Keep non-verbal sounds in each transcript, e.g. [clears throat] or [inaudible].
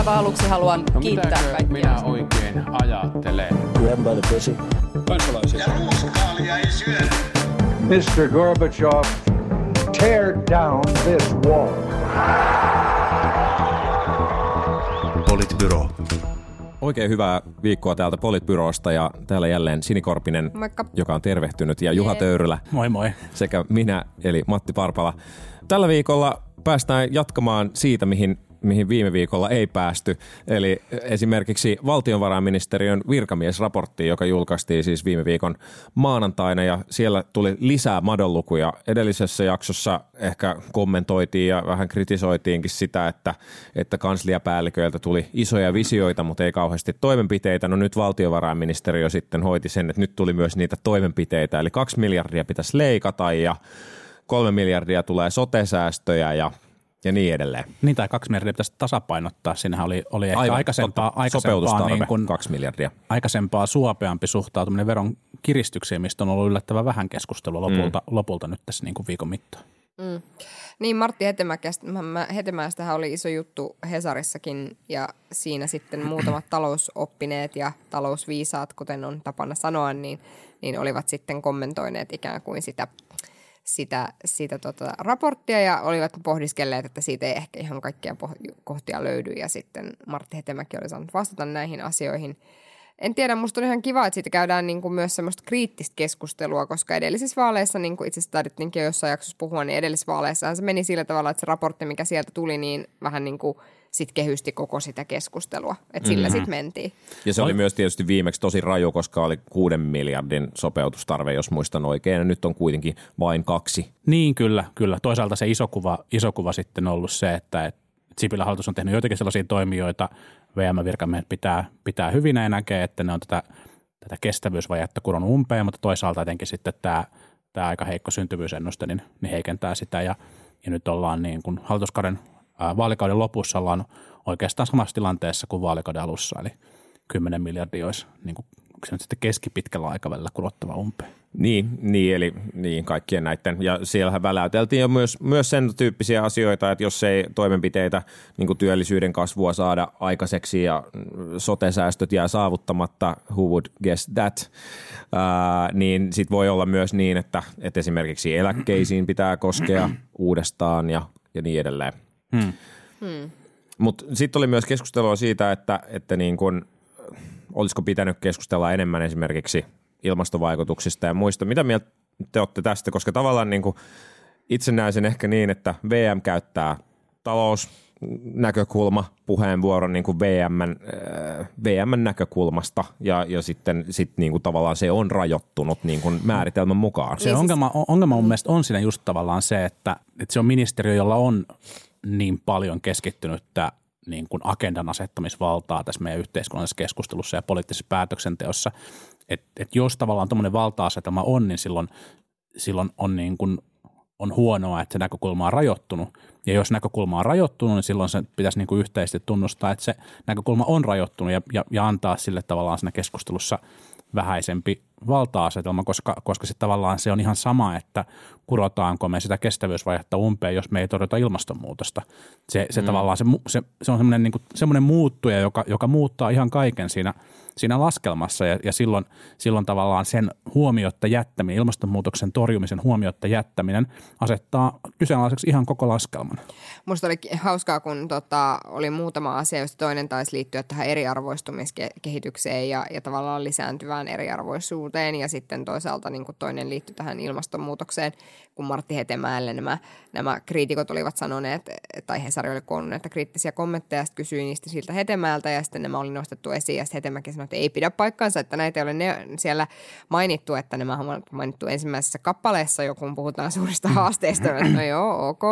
aivan aluksi haluan No kiittää kaikkia. minä oikein ajattelen? Grab by the pussy. kansalaisia. Ja ruuskaalia ei syödä. Mr. Gorbachev, tear down this wall. Politbyro. Oikein hyvää viikkoa täältä Politbyrosta ja täällä jälleen Sinikorpinen, Moikka. joka on tervehtynyt, ja Juha Töyrylä Moi moi. sekä minä, eli Matti Parpala. Tällä viikolla päästään jatkamaan siitä, mihin, mihin viime viikolla ei päästy. Eli esimerkiksi valtiovarainministeriön virkamiesraportti, joka julkaistiin siis viime viikon maanantaina, ja siellä tuli lisää madonlukuja. Edellisessä jaksossa ehkä kommentoitiin ja vähän kritisoitiinkin sitä, että, että kansliapäälliköiltä tuli isoja visioita, mutta ei kauheasti toimenpiteitä. No nyt valtiovarainministeriö sitten hoiti sen, että nyt tuli myös niitä toimenpiteitä, eli kaksi miljardia pitäisi leikata ja kolme miljardia tulee sotesäästöjä ja, ja niin edelleen. Niin tai kaksi miljardia pitäisi tasapainottaa. Siinähän oli, oli ehkä Aivan, aikaisempaa, totta. aikaisempaa, niin kuin, kaksi miljardia. aikaisempaa suopeampi suhtautuminen veron kiristyksiin, mistä on ollut yllättävän vähän keskustelua lopulta, mm. lopulta nyt tässä niin kuin viikon mittaan. Niin Martti Hetemäestähän oli iso juttu Hesarissakin ja siinä sitten muutamat [clears throat] talousoppineet ja talousviisaat, kuten on tapana sanoa, niin, niin olivat sitten kommentoineet ikään kuin sitä, sitä, sitä tota raporttia ja olivat pohdiskelleet, että siitä ei ehkä ihan kaikkia poh- kohtia löydy ja sitten Martti Hetemäki oli saanut vastata näihin asioihin. En tiedä, musta on ihan kiva, että siitä käydään niin kuin myös semmoista kriittistä keskustelua, koska edellisissä vaaleissa, niin kuin itse asiassa jo jossain jaksossa puhua, niin edellisissä vaaleissa se meni sillä tavalla, että se raportti, mikä sieltä tuli, niin vähän niin kuin sit kehysti koko sitä keskustelua. Että sillä mm-hmm. sitten mentiin. Ja se oli myös tietysti viimeksi tosi raju, koska oli kuuden miljardin sopeutustarve, jos muistan oikein, ja nyt on kuitenkin vain kaksi. Niin kyllä, kyllä. Toisaalta se iso kuva, iso kuva sitten on ollut se, että et Sipilän hallitus on tehnyt joitakin sellaisia toimia, joita VM-virkamiehet pitää, pitää hyvinä ja näkee, että ne on tätä, tätä kestävyysvajetta kuronut umpeen, mutta toisaalta etenkin sitten tämä, tämä aika heikko syntyvyysennuste niin, niin heikentää sitä ja, ja nyt ollaan niin kuin hallituskauden vaalikauden lopussa ollaan oikeastaan samassa tilanteessa kuin vaalikauden alussa, eli 10 miljardia olisi niin kuin, se nyt sitten keskipitkällä aikavälillä kurottava umpeen. Niin, niin, eli niin kaikkien näiden. Ja siellähän väläyteltiin jo myös, myös sen tyyppisiä asioita, että jos ei toimenpiteitä niin työllisyyden kasvua saada aikaiseksi ja sotesäästöt jää saavuttamatta, who would guess that, ää, niin sit voi olla myös niin, että, että esimerkiksi eläkkeisiin pitää koskea uudestaan ja, ja niin edelleen. Hmm. Mutta sitten oli myös keskustelua siitä, että, että niin kun, olisiko pitänyt keskustella enemmän esimerkiksi ilmastovaikutuksista ja muista. Mitä mieltä te olette tästä? Koska tavallaan niin kuin itse näen sen ehkä niin, että VM käyttää talousnäkökulma puheenvuoron niin kuin VMn, äh, VMn näkökulmasta ja, ja sitten sit niin kuin tavallaan se on rajoittunut niin kuin määritelmän mukaan. Se Niin siis- ongelma, ongelma mun mielestä on siinä just tavallaan se, että, että se on ministeriö, jolla on niin paljon keskittynyttä niin kuin agendan asettamisvaltaa tässä meidän yhteiskunnallisessa keskustelussa ja poliittisessa päätöksenteossa. Että et jos tavallaan tuommoinen valta-asetelma on, niin silloin, silloin on, niin kuin, on huonoa, että se näkökulma on rajoittunut. Ja jos näkökulma on rajoittunut, niin silloin se pitäisi niin kuin yhteisesti tunnustaa, että se näkökulma on rajoittunut ja, ja, ja antaa sille tavallaan siinä keskustelussa vähäisempi valta-asetelma, koska, koska sitten tavallaan se on ihan sama, että kurotaanko me sitä kestävyysvajetta umpeen, jos me ei torjuta ilmastonmuutosta. Se, se mm. tavallaan se, se, se on semmoinen, niin semmoinen muuttuja, joka, joka muuttaa ihan kaiken siinä, siinä laskelmassa ja, ja silloin, silloin tavallaan sen huomiotta jättäminen, ilmastonmuutoksen torjumisen huomiotta jättäminen asettaa kyseenalaiseksi ihan koko laskelman. Musta oli hauskaa, kun tota, oli muutama asia, joista toinen taisi liittyä tähän eriarvoistumiskehitykseen ja, ja tavallaan lisääntyvään eriarvoisuuteen ja sitten toisaalta niin kuin toinen liittyi tähän ilmastonmuutokseen, kun Martti Hetemäelle nämä, nämä kriitikot olivat sanoneet, tai Hesari oli koonnut näitä kriittisiä kommentteja, ja sitten kysyi niistä siltä Hetemäeltä ja sitten nämä oli nostettu esiin ja sitten Hetemäki sanoi, että ei pidä paikkaansa, että näitä ei ole ne, siellä mainittu, että nämä on mainittu ensimmäisessä kappaleessa jo, kun puhutaan suurista haasteista, [clears throat] no joo, ok.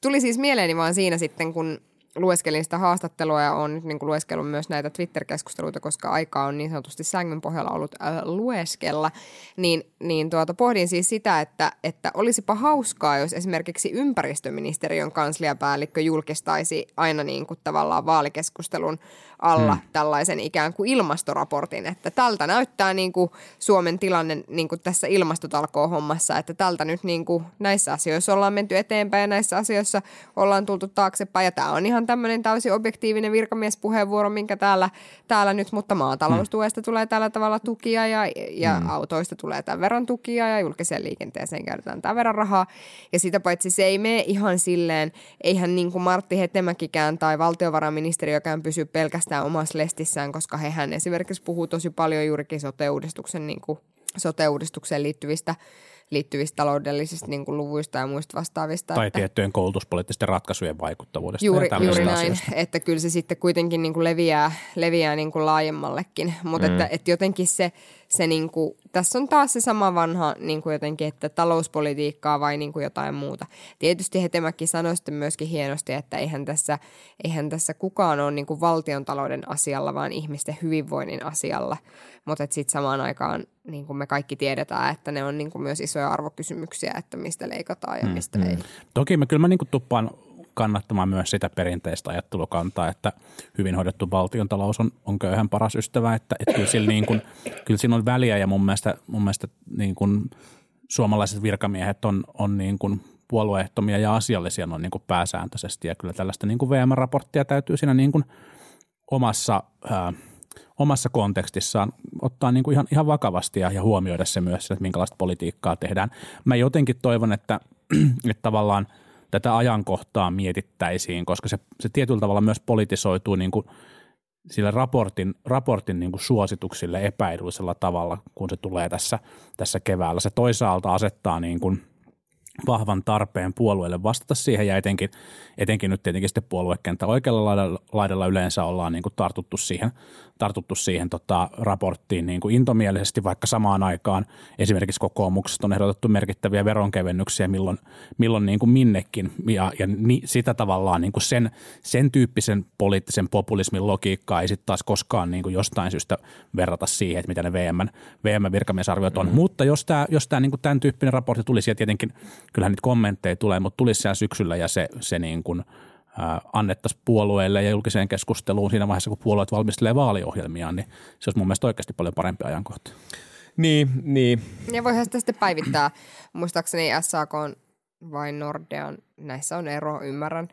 Tuli siis mieleeni vaan siinä sitten, kun lueskelin sitä haastattelua ja olen nyt niin kuin lueskellut myös näitä Twitter-keskusteluita, koska aikaa on niin sanotusti sängyn pohjalla ollut äh, lueskella, niin, niin tuota, pohdin siis sitä, että, että olisipa hauskaa, jos esimerkiksi ympäristöministeriön kansliapäällikkö julkistaisi aina niin kuin tavallaan vaalikeskustelun alla hmm. tällaisen ikään kuin ilmastoraportin, että tältä näyttää niin kuin Suomen tilanne niin kuin tässä ilmastotalkoo-hommassa, että tältä nyt niin kuin näissä asioissa ollaan menty eteenpäin ja näissä asioissa ollaan tultu taaksepäin ja tämä on ihan ihan tämmöinen täysin objektiivinen virkamiespuheenvuoro, minkä täällä, täällä nyt, mutta maataloustuesta mm. tulee tällä tavalla tukia ja, ja mm. autoista tulee tämän verran tukia ja julkiseen liikenteeseen käytetään tämän verran rahaa. Ja sitä paitsi se ei mene ihan silleen, eihän niin kuin Martti Hetemäkikään tai valtiovarainministeriökään pysy pelkästään omassa lestissään, koska hehän esimerkiksi puhuu tosi paljon juurikin sote-uudistuksen niin kuin sote-uudistukseen liittyvistä liittyvistä taloudellisista niin kuin luvuista ja muista vastaavista. Tai että, tiettyjen koulutuspoliittisten ratkaisujen vaikuttavuudesta. Juuri, ja juuri näin, asioista. että kyllä se sitten kuitenkin niin kuin leviää, leviää niin kuin laajemmallekin. Mutta mm. että, että jotenkin se, se niin kuin, tässä on taas se sama vanha niin kuin jotenkin, että talouspolitiikkaa vai niin kuin jotain muuta. Tietysti Hetemäki sanoi sitten myöskin hienosti, että eihän tässä, eihän tässä kukaan ole niin kuin valtiontalouden asialla, vaan ihmisten hyvinvoinnin asialla. Mutta sitten samaan aikaan niin kuin me kaikki tiedetään, että ne on niin kuin myös isoja arvokysymyksiä, että mistä leikataan ja mistä mm, ei. Toki mä kyllä mä niin kuin tuppaan kannattamaan myös sitä perinteistä ajattelukantaa, että hyvin hoidettu valtiontalous on, on köyhän paras ystävä, että, että kyllä, sillä niin kuin, kyllä siinä on väliä ja mun mielestä, mun mielestä niin kuin suomalaiset virkamiehet on, on niin kuin puolueettomia ja asiallisia noin niin kuin pääsääntöisesti ja kyllä tällaista niin kuin VM-raporttia täytyy siinä niin kuin omassa ää, omassa kontekstissaan ottaa niin kuin ihan, ihan vakavasti ja, ja huomioida se myös, että minkälaista politiikkaa tehdään. Mä jotenkin toivon, että, [clears throat] että tavallaan tätä ajankohtaa mietittäisiin, koska se, se tietyllä tavalla myös politisoituu niin kuin sille raportin, raportin niin kuin suosituksille epäedullisella tavalla, kun se tulee tässä, tässä keväällä. Se toisaalta asettaa niin kuin – vahvan tarpeen puolueelle vastata siihen ja etenkin, etenkin nyt tietenkin sitten puoluekenttä oikealla laidalla, laidalla yleensä ollaan niin kuin tartuttu siihen, tartuttu siihen tota, raporttiin niin kuin intomielisesti, vaikka samaan aikaan esimerkiksi kokoomuksesta on ehdotettu merkittäviä veronkevennyksiä milloin, milloin niin kuin minnekin ja, ja ni, sitä tavallaan niin kuin sen, sen tyyppisen poliittisen populismin logiikkaa ei sitten taas koskaan niin kuin jostain syystä verrata siihen, että mitä ne VM, VM virkamiesarviot on. Mm. Mutta jos tämä jos tää, niin kuin tämän tyyppinen raportti tulisi ja tietenkin kyllähän niitä kommentteja tulee, mutta tulisi siellä syksyllä ja se, se niin kuin – annettaisiin puolueille ja julkiseen keskusteluun siinä vaiheessa, kun puolueet valmistelee vaaliohjelmia, niin se olisi mun mielestä oikeasti paljon parempi ajankohta. Niin, niin. Ja voihan sitä sitten päivittää. Muistaakseni SAK on vai Nordean, näissä on ero, ymmärrän,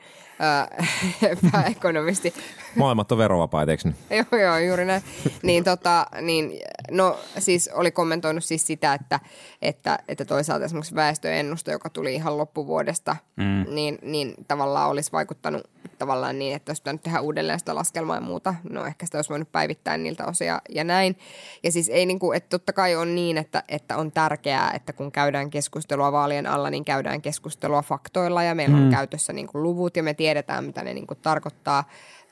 [laughs] pääekonomisti. Molemmat on verovapaita, eikö [laughs] joo, joo, juuri näin. niin, tota, niin, no siis oli kommentoinut siis sitä, että, että, että toisaalta esimerkiksi väestöennuste, joka tuli ihan loppuvuodesta, mm. niin, niin tavallaan olisi vaikuttanut tavallaan niin, että olisi pitänyt tehdä uudelleen sitä laskelmaa ja muuta. No ehkä sitä olisi voinut päivittää niiltä osia ja näin. Ja siis ei niin kuin, että totta kai on niin, että, että on tärkeää, että kun käydään keskustelua vaalien alla, niin käydään keskustelua faktoilla ja meillä on mm. käytössä niin kuin luvut ja me tiedetään, mitä ne niin kuin tarkoittaa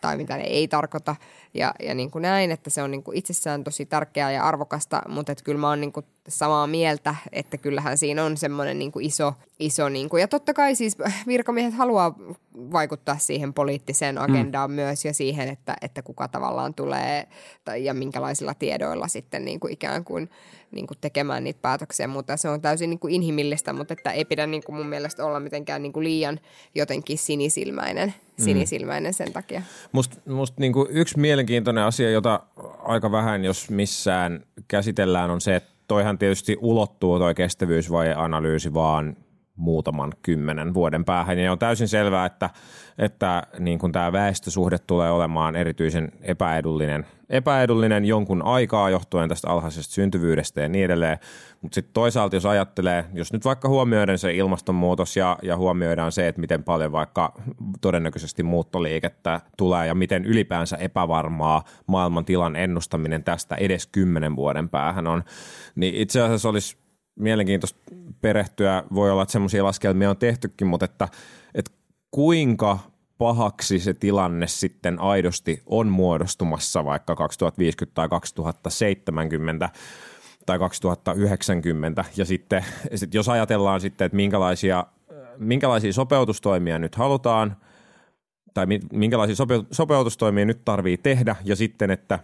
tai mitä ne ei tarkoita ja, ja niin kuin näin, että se on niin kuin itsessään tosi tärkeää ja arvokasta, mutta että kyllä mä oon niin kuin samaa mieltä, että kyllähän siinä on semmoinen niin kuin iso, iso niin kuin, ja totta kai siis virkamiehet haluaa vaikuttaa siihen poliittiseen mm. agendaan mm. myös ja siihen, että, että kuka tavallaan tulee tai, ja minkälaisilla tiedoilla sitten niin kuin ikään kuin, niin kuin tekemään niitä päätöksiä, mutta se on täysin niin kuin inhimillistä, mutta että ei pidä niin kuin mun mielestä olla mitenkään niin kuin liian jotenkin sinisilmäinen, mm. sinisilmäinen sen takia. Musta must niin kuin yksi mielenkiintoinen asia, jota aika vähän jos missään käsitellään on se, että toihan tietysti ulottuu toi kestävyysvaje-analyysi vaan muutaman kymmenen vuoden päähän. Ja on täysin selvää, että, että niin kuin tämä väestösuhde tulee olemaan erityisen epäedullinen, epäedullinen jonkun aikaa johtuen tästä alhaisesta syntyvyydestä ja niin edelleen. Mutta sitten toisaalta, jos ajattelee, jos nyt vaikka huomioidaan se ilmastonmuutos ja, ja huomioidaan se, että miten paljon vaikka todennäköisesti muuttoliikettä tulee ja miten ylipäänsä epävarmaa maailman tilan ennustaminen tästä edes kymmenen vuoden päähän on, niin itse asiassa olisi mielenkiintoista perehtyä. Voi olla, että semmoisia laskelmia on tehtykin, mutta että, että kuinka pahaksi se tilanne sitten aidosti on muodostumassa vaikka 2050 tai 2070 tai 2090. Ja sitten sit jos ajatellaan sitten, että minkälaisia, minkälaisia sopeutustoimia nyt halutaan tai minkälaisia sopeutustoimia nyt tarvii tehdä ja sitten, että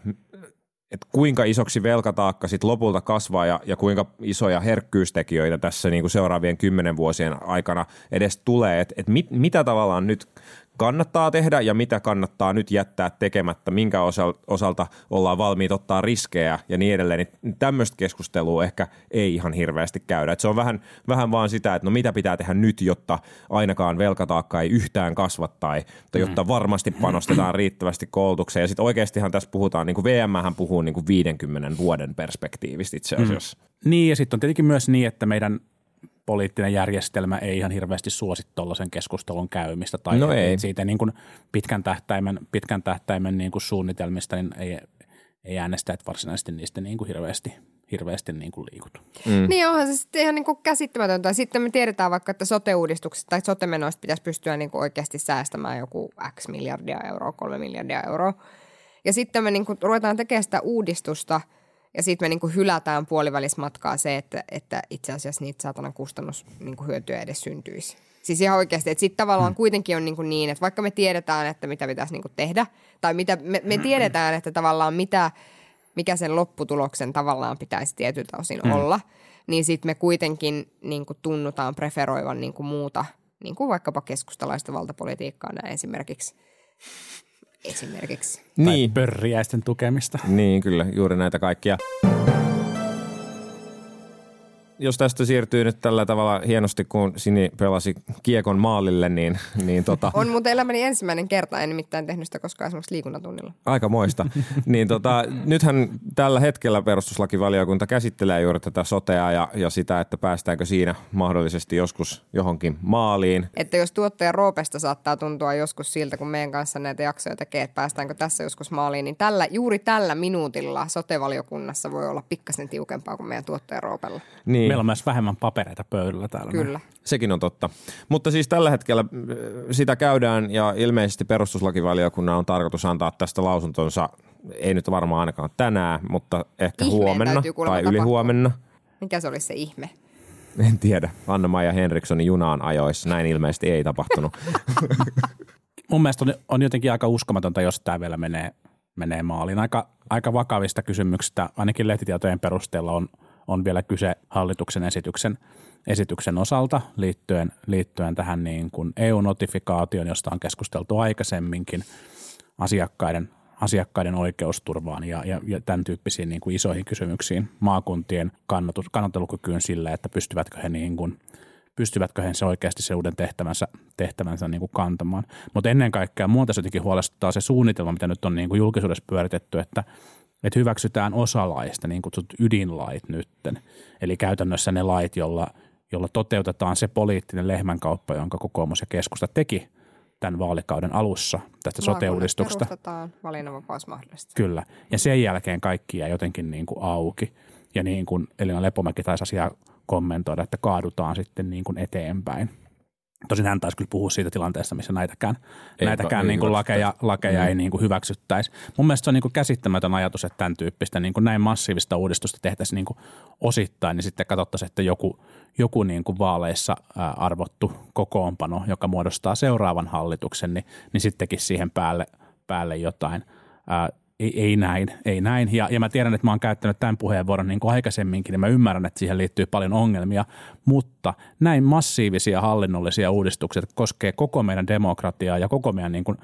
että kuinka isoksi velkataakka sit lopulta kasvaa ja, ja kuinka isoja herkkyystekijöitä tässä niin kuin seuraavien kymmenen vuosien aikana edes tulee, että et mit, mitä tavallaan nyt kannattaa tehdä ja mitä kannattaa nyt jättää tekemättä, minkä osalta ollaan valmiit ottaa riskejä ja niin edelleen, niin tämmöistä keskustelua ehkä ei ihan hirveästi käydä. Et se on vähän, vähän vaan sitä, että no mitä pitää tehdä nyt, jotta ainakaan velkataakka ei yhtään kasva tai, jotta mm. varmasti panostetaan riittävästi koulutukseen. Ja sitten oikeastihan tässä puhutaan, niin kuin VM puhuu niin kuin 50 vuoden perspektiivistä itse asiassa. Mm. Niin ja sitten on tietenkin myös niin, että meidän poliittinen järjestelmä ei ihan hirveästi suosi tuollaisen keskustelun käymistä tai no ei. siitä niin kuin pitkän tähtäimen, pitkän tähtäimen niin kuin suunnitelmista niin ei, ei äänestäjät varsinaisesti niistä niin kuin hirveästi, hirveästi niin kuin liikutu. Mm. Niin onhan se sitten ihan niin kuin käsittämätöntä. Sitten me tiedetään vaikka, että sote-uudistuksista tai sote-menoista pitäisi pystyä niin kuin oikeasti säästämään joku X miljardia euroa, kolme miljardia euroa. Ja sitten me niin kuin ruvetaan tekemään sitä uudistusta – ja sitten me niinku hylätään puolivälismatkaa se, että, että itse asiassa niitä saatanan kustannushyötyä niinku edes syntyisi. Siis ihan oikeasti, että sitten tavallaan hmm. kuitenkin on niinku niin, että vaikka me tiedetään, että mitä pitäisi niinku tehdä, tai mitä, me, me tiedetään, että tavallaan mitä, mikä sen lopputuloksen tavallaan pitäisi tietyltä osin hmm. olla, niin sitten me kuitenkin niinku tunnutaan preferoivan niinku muuta, niin kuin vaikkapa keskustalaista valtapolitiikkaa näin esimerkiksi esimerkiksi. Niin. Tai pörriäisten tukemista. Niin, kyllä, juuri näitä kaikkia jos tästä siirtyy nyt tällä tavalla hienosti, kun Sini pelasi kiekon maalille, niin, niin tota... [laughs] On muuten elämäni ensimmäinen kerta, en nimittäin tehnyt sitä koskaan esimerkiksi liikuntatunnilla. Aika moista. [laughs] niin tota, nythän tällä hetkellä perustuslakivaliokunta käsittelee juuri tätä sotea ja, ja sitä, että päästäänkö siinä mahdollisesti joskus johonkin maaliin. Että jos tuottaja Roopesta saattaa tuntua joskus siltä, kun meidän kanssa näitä jaksoja tekee, että päästäänkö tässä joskus maaliin, niin tällä, juuri tällä minuutilla sotevaliokunnassa voi olla pikkasen tiukempaa kuin meidän tuottaja Roopella. Niin, niin. Meillä on myös vähemmän papereita pöydällä täällä. Kyllä. Sekin on totta. Mutta siis tällä hetkellä äh, sitä käydään ja ilmeisesti perustuslakivaliokunnan on tarkoitus antaa tästä lausuntonsa, ei nyt varmaan ainakaan tänään, mutta ehkä Ihmeen huomenna tai yli huomenna. Mikä se olisi se ihme? En tiedä. Anna-Maija Henrikssonin junaan ajoissa. Näin ilmeisesti ei tapahtunut. [laughs] Mun mielestä on, on jotenkin aika uskomatonta, jos tämä vielä menee, menee maaliin. Aika, aika vakavista kysymyksistä, ainakin lehtitietojen perusteella on – on vielä kyse hallituksen esityksen, esityksen osalta liittyen, liittyen tähän niin kuin EU-notifikaation, josta on keskusteltu aikaisemminkin, asiakkaiden, asiakkaiden oikeusturvaan ja, ja, ja tämän tyyppisiin niin kuin isoihin kysymyksiin maakuntien kannatus, kannattelukykyyn sillä, että pystyvätkö he niin kuin, pystyvätkö he se oikeasti se uuden tehtävänsä, tehtävänsä niin kuin kantamaan. Mutta ennen kaikkea muuta se jotenkin huolestuttaa se suunnitelma, mitä nyt on niin kuin julkisuudessa pyöritetty, että – että hyväksytään osa laista, niin kutsut ydinlait nytten. Eli käytännössä ne lait, jolla, jolla toteutetaan se poliittinen lehmänkauppa, jonka kokoomus ja keskusta teki tämän vaalikauden alussa tästä sote-uudistuksesta. perustetaan valinnanvapaus mahdollista. Kyllä. Ja sen jälkeen kaikki jää jotenkin niin kuin auki. Ja niin kuin Elina Lepomäki taisi asiaa kommentoida, että kaadutaan sitten niin kuin eteenpäin. Tosin hän taisi kyllä puhua siitä tilanteesta, missä näitäkään, ei, näitäkään ei, niin kuin lakeja, lakeja mm. ei niin kuin hyväksyttäisi. Mun mielestä se on niin kuin käsittämätön ajatus, että tämän tyyppistä niin kuin näin massiivista uudistusta tehtäisiin niin kuin osittain, niin sitten katsottaisiin, että joku, joku niin kuin vaaleissa arvottu kokoonpano, joka muodostaa seuraavan hallituksen, niin, niin sittenkin siihen päälle, päälle jotain ei, ei näin, ei näin. Ja, ja mä tiedän, että mä oon käyttänyt tämän puheenvuoron niin kuin aikaisemminkin, niin mä ymmärrän, että siihen liittyy paljon ongelmia, mutta näin massiivisia hallinnollisia uudistuksia koskee koko meidän demokratiaa ja koko meidän, niin kuin,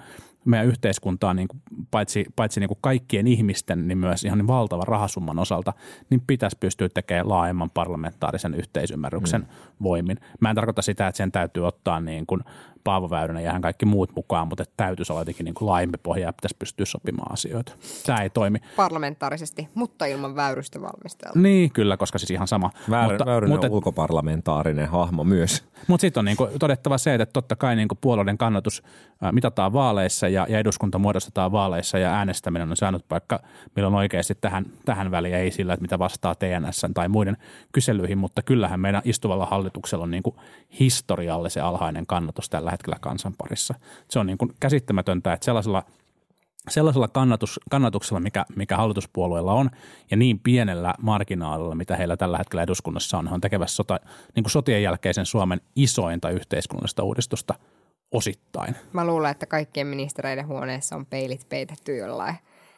meidän yhteiskuntaa niin kuin, paitsi, paitsi niin kuin kaikkien ihmisten, niin myös ihan niin valtavan rahasumman osalta, niin pitäisi pystyä tekemään laajemman parlamentaarisen yhteisymmärryksen mm. voimin. Mä en tarkoita sitä, että sen täytyy ottaa niin kuin Paavo Väyrynen ja hän kaikki muut mukaan, mutta täytyisi olla jotenkin niin kuin laajempi pohja ja pitäisi pystyä sopimaan asioita. Tämä ei toimi. Parlamentaarisesti, mutta ilman Väyrystä valmistelua. Niin, kyllä, koska siis ihan sama. Väyr- mutta, Väyrynen mutta, on ulkoparlamentaarinen hahmo myös. Mutta sitten on niin kuin todettava se, että totta kai niin kuin puolueiden kannatus mitataan vaaleissa ja, ja eduskunta muodostetaan vaaleissa ja äänestäminen on saanut paikka, milloin oikeasti tähän, tähän väliin ei sillä, että mitä vastaa TNS tai muiden kyselyihin, mutta kyllähän meidän istuvalla hallituksella on niin kuin historiallisen alhainen kannatus tällä hetkellä kansan parissa. Se on niin kuin käsittämätöntä, että sellaisella sellaisella kannatus, kannatuksella, mikä, mikä hallituspuolueella on, ja niin pienellä marginaalilla, mitä heillä tällä hetkellä eduskunnassa on, he on tekevässä sota, niin kuin sotien jälkeisen Suomen isointa yhteiskunnallista uudistusta osittain. Mä luulen, että kaikkien ministereiden huoneessa on peilit peitetty jollain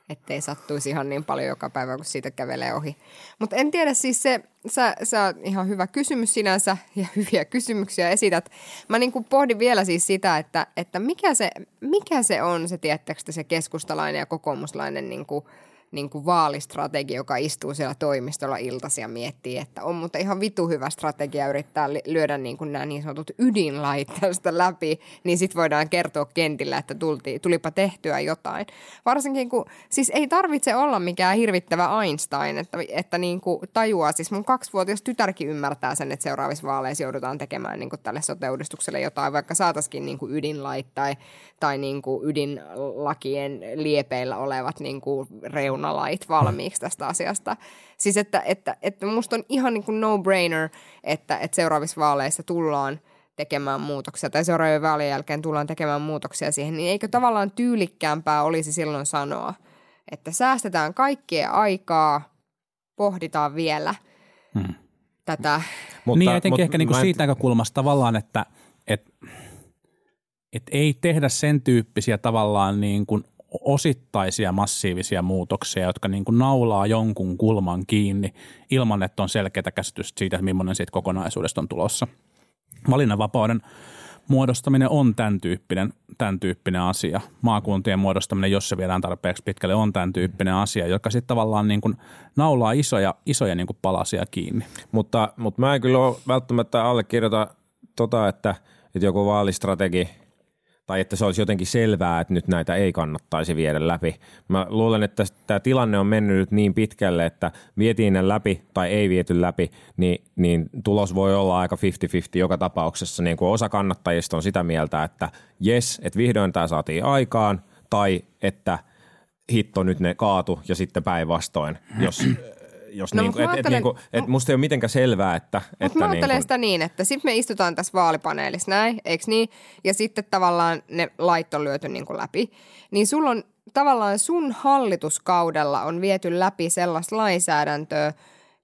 ettei sattuisi ihan niin paljon joka päivä, kun siitä kävelee ohi. Mutta en tiedä, siis se, sä, sä ihan hyvä kysymys sinänsä [laughs] ja hyviä kysymyksiä esität. Mä niin kuin pohdin vielä siis sitä, että, että mikä, se, mikä se on se, tiettäkö se keskustalainen ja kokoomuslainen niin kuin – niin kuin vaalistrategi, joka istuu siellä toimistolla iltasi ja miettii, että on mutta ihan vitu hyvä strategia yrittää lyödä niin kuin nämä niin sanotut ydinlait tästä läpi, niin sitten voidaan kertoa kentillä, että tultiin, tulipa tehtyä jotain. Varsinkin kun, siis ei tarvitse olla mikään hirvittävä Einstein, että, että niin kuin tajuaa, siis mun kaksivuotias tytärkin ymmärtää sen, että seuraavissa vaaleissa joudutaan tekemään niin kuin tälle sote-uudistukselle jotain, vaikka saataisiin niin kuin ydinlait tai, tai niin kuin ydinlakien liepeillä olevat niin kuin reunat reunalait valmiiksi tästä asiasta. Siis että, että, että musta on ihan niin kuin no-brainer, että, että seuraavissa vaaleissa tullaan tekemään muutoksia tai seuraavien vaalien jälkeen tullaan tekemään muutoksia siihen, niin eikö tavallaan tyylikkäämpää olisi silloin sanoa, että säästetään kaikkea aikaa, pohditaan vielä hmm. tätä. Mutta, niin etenkin mutta, ehkä niin kuin siitä en... näkökulmasta tavallaan, että et, et ei tehdä sen tyyppisiä tavallaan niin kuin osittaisia massiivisia muutoksia, jotka niin kuin naulaa jonkun kulman kiinni ilman, että on selkeää käsitystä siitä, millainen siitä kokonaisuudesta on tulossa. Valinnanvapauden muodostaminen on tämän tyyppinen, tämän tyyppinen asia. Maakuntien muodostaminen, jos se viedään tarpeeksi pitkälle, on tämän tyyppinen asia, joka sitten tavallaan niin kuin naulaa isoja, isoja niin kuin palasia kiinni. Mutta, mutta mä en kyllä ole välttämättä allekirjoita tota, että, että joku vaalistrategi – tai että se olisi jotenkin selvää, että nyt näitä ei kannattaisi viedä läpi. Mä luulen, että tämä tilanne on mennyt nyt niin pitkälle, että vietiin ne läpi tai ei viety läpi, niin, niin tulos voi olla aika 50-50 joka tapauksessa. Niin kuin osa kannattajista on sitä mieltä, että jes, että vihdoin tämä saatiin aikaan, tai että hitto nyt ne kaatu ja sitten päinvastoin, jos jos no, niinku, et, et, niinku, et musta ei ole mitenkään selvää, että... Mutta että mä ajattelen niinku... sitä niin, että sitten me istutaan tässä vaalipaneelissa näin, eikö niin? Ja sitten tavallaan ne lait on lyöty niinku läpi. Niin sulla on tavallaan sun hallituskaudella on viety läpi sellaista lainsäädäntöä,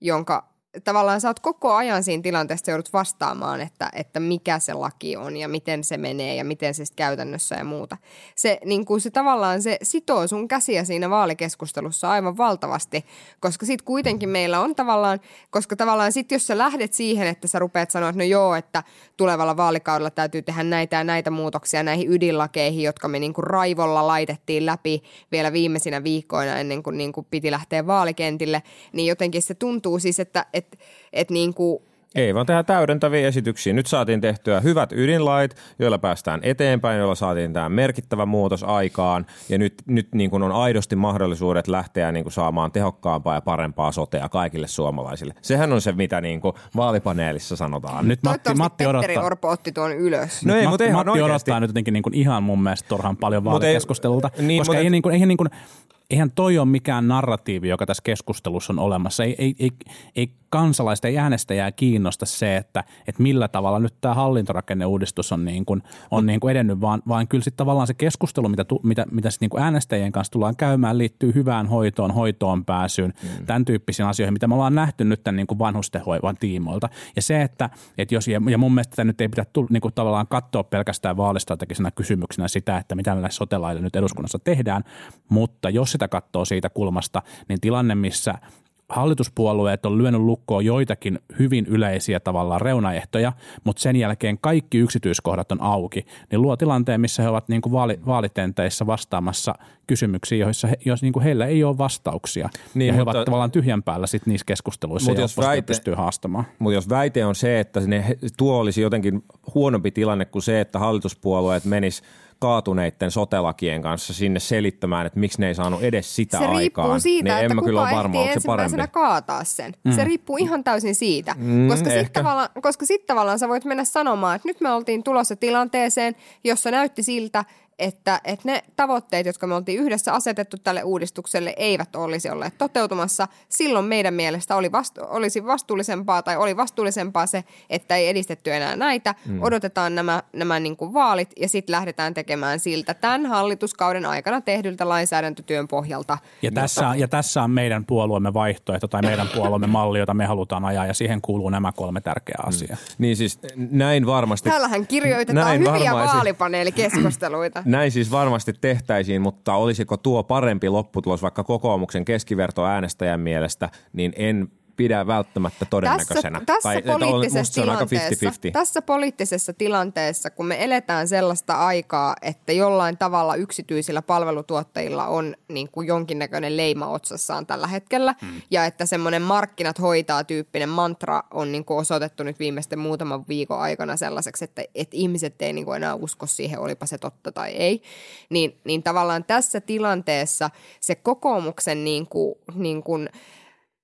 jonka tavallaan sä oot koko ajan siinä tilanteessa joudut vastaamaan, että, että mikä se laki on ja miten se menee ja miten se käytännössä ja muuta. Se, niin kuin se tavallaan se sitoo sun käsiä siinä vaalikeskustelussa aivan valtavasti, koska sitten kuitenkin meillä on tavallaan, koska tavallaan sitten jos sä lähdet siihen, että sä rupeat sanoa, että no joo, että tulevalla vaalikaudella täytyy tehdä näitä ja näitä muutoksia näihin ydinlakeihin, jotka me niin kuin raivolla laitettiin läpi vielä viimeisinä viikkoina ennen kuin, niin kuin piti lähteä vaalikentille, niin jotenkin se tuntuu siis, että että et niin kuin ei, vaan tehdään täydentäviä esityksiä. Nyt saatiin tehtyä hyvät ydinlait, joilla päästään eteenpäin, joilla saatiin tämä merkittävä muutos aikaan. Ja nyt, nyt niin kuin on aidosti mahdollisuudet lähteä niin kuin saamaan tehokkaampaa ja parempaa sotea kaikille suomalaisille. Sehän on se, mitä niin kuin vaalipaneelissa sanotaan. Nyt Matti, Matti odottaa. Orpo otti tuon ylös. No ei, Matti, mutta Matti odottaa nyt jotenkin niin kuin ihan mun mielestä turhan paljon vaalikeskustelulta. Niin, koska ei, niin kuin, eihän niin kuin, eihän toi ole mikään narratiivi, joka tässä keskustelussa on olemassa. Ei, ei, ei, ei kansalaista ja äänestäjää kiinnosta se, että, että millä tavalla nyt tämä hallintorakenneuudistus on, niin kuin, on niin kuin edennyt, vaan, vaan kyllä sitten tavallaan se keskustelu, mitä, mitä, mitä sitten niin kuin äänestäjien kanssa tullaan käymään, liittyy hyvään hoitoon, hoitoon pääsyyn, mm. tämän tyyppisiin asioihin, mitä me ollaan nähty nyt tämän niin kuin vanhustenhoivan tiimoilta. Ja se, että, että jos, ja mun mielestä tämä nyt ei pidä tulla, niin kuin tavallaan katsoa pelkästään vaalistrategisena kysymyksenä sitä, että mitä näillä sotelailla nyt eduskunnassa tehdään, mutta jos sitä katsoo siitä kulmasta, niin tilanne, missä hallituspuolueet on lyönyt lukkoon joitakin hyvin yleisiä tavallaan reunaehtoja, mutta sen jälkeen kaikki yksityiskohdat on auki, niin luo tilanteen, missä he ovat niin kuin vaali, vaalitenteissä vastaamassa kysymyksiin, joissa he, jos niin kuin heillä ei ole vastauksia. Niin, ja he mutta, ovat tavallaan tyhjän päällä sit niissä keskusteluissa, mutta jos väite, pystyy haastamaan. Mutta jos väite on se, että ne, tuo olisi jotenkin huonompi tilanne kuin se, että hallituspuolueet menis kaatuneiden sotelakien kanssa sinne selittämään, että miksi ne ei saanut edes sitä se aikaan. Se riippuu siitä, niin että kuka kyllä varma, ehtii ensimmäisenä kaataa sen. Mm. Se riippuu ihan täysin siitä, mm, koska sitten tavallaan, koska sit tavallaan sä voit mennä sanomaan, että nyt me oltiin tulossa tilanteeseen, jossa näytti siltä, että, että ne tavoitteet, jotka me oltiin yhdessä asetettu tälle uudistukselle, eivät olisi olleet toteutumassa. Silloin meidän mielestä oli vastu- olisi vastuullisempaa tai oli vastuullisempaa se, että ei edistetty enää näitä. Mm. Odotetaan nämä, nämä niin kuin vaalit ja sitten lähdetään tekemään siltä tämän hallituskauden aikana tehdyltä lainsäädäntötyön pohjalta. Ja tässä, ja tässä on meidän puolueemme vaihtoehto tai meidän [coughs] puolueemme malli, jota me halutaan ajaa ja siihen kuuluu nämä kolme tärkeää asiaa. Mm. Niin siis näin varmasti. Täällähän kirjoitetaan näin hyviä varmaisi. vaalipaneelikeskusteluita. [clears throat] näin siis varmasti tehtäisiin, mutta olisiko tuo parempi lopputulos vaikka kokoomuksen keskiverto äänestäjän mielestä, niin en pidä välttämättä todennäköisenä. Tässä, tai, tässä, on- poliittisessa on aika tilanteessa, 50-50. tässä poliittisessa tilanteessa, kun me eletään sellaista aikaa, että jollain tavalla yksityisillä palvelutuottajilla on niin kuin jonkinnäköinen leima otsassaan tällä hetkellä, hmm. ja että semmoinen markkinat hoitaa tyyppinen mantra on niin kuin osoitettu nyt viimeisten muutaman viikon aikana sellaiseksi, että, että ihmiset ei niin kuin enää usko siihen, olipa se totta tai ei, niin, niin tavallaan tässä tilanteessa se kokoomuksen niin kuin, niin kuin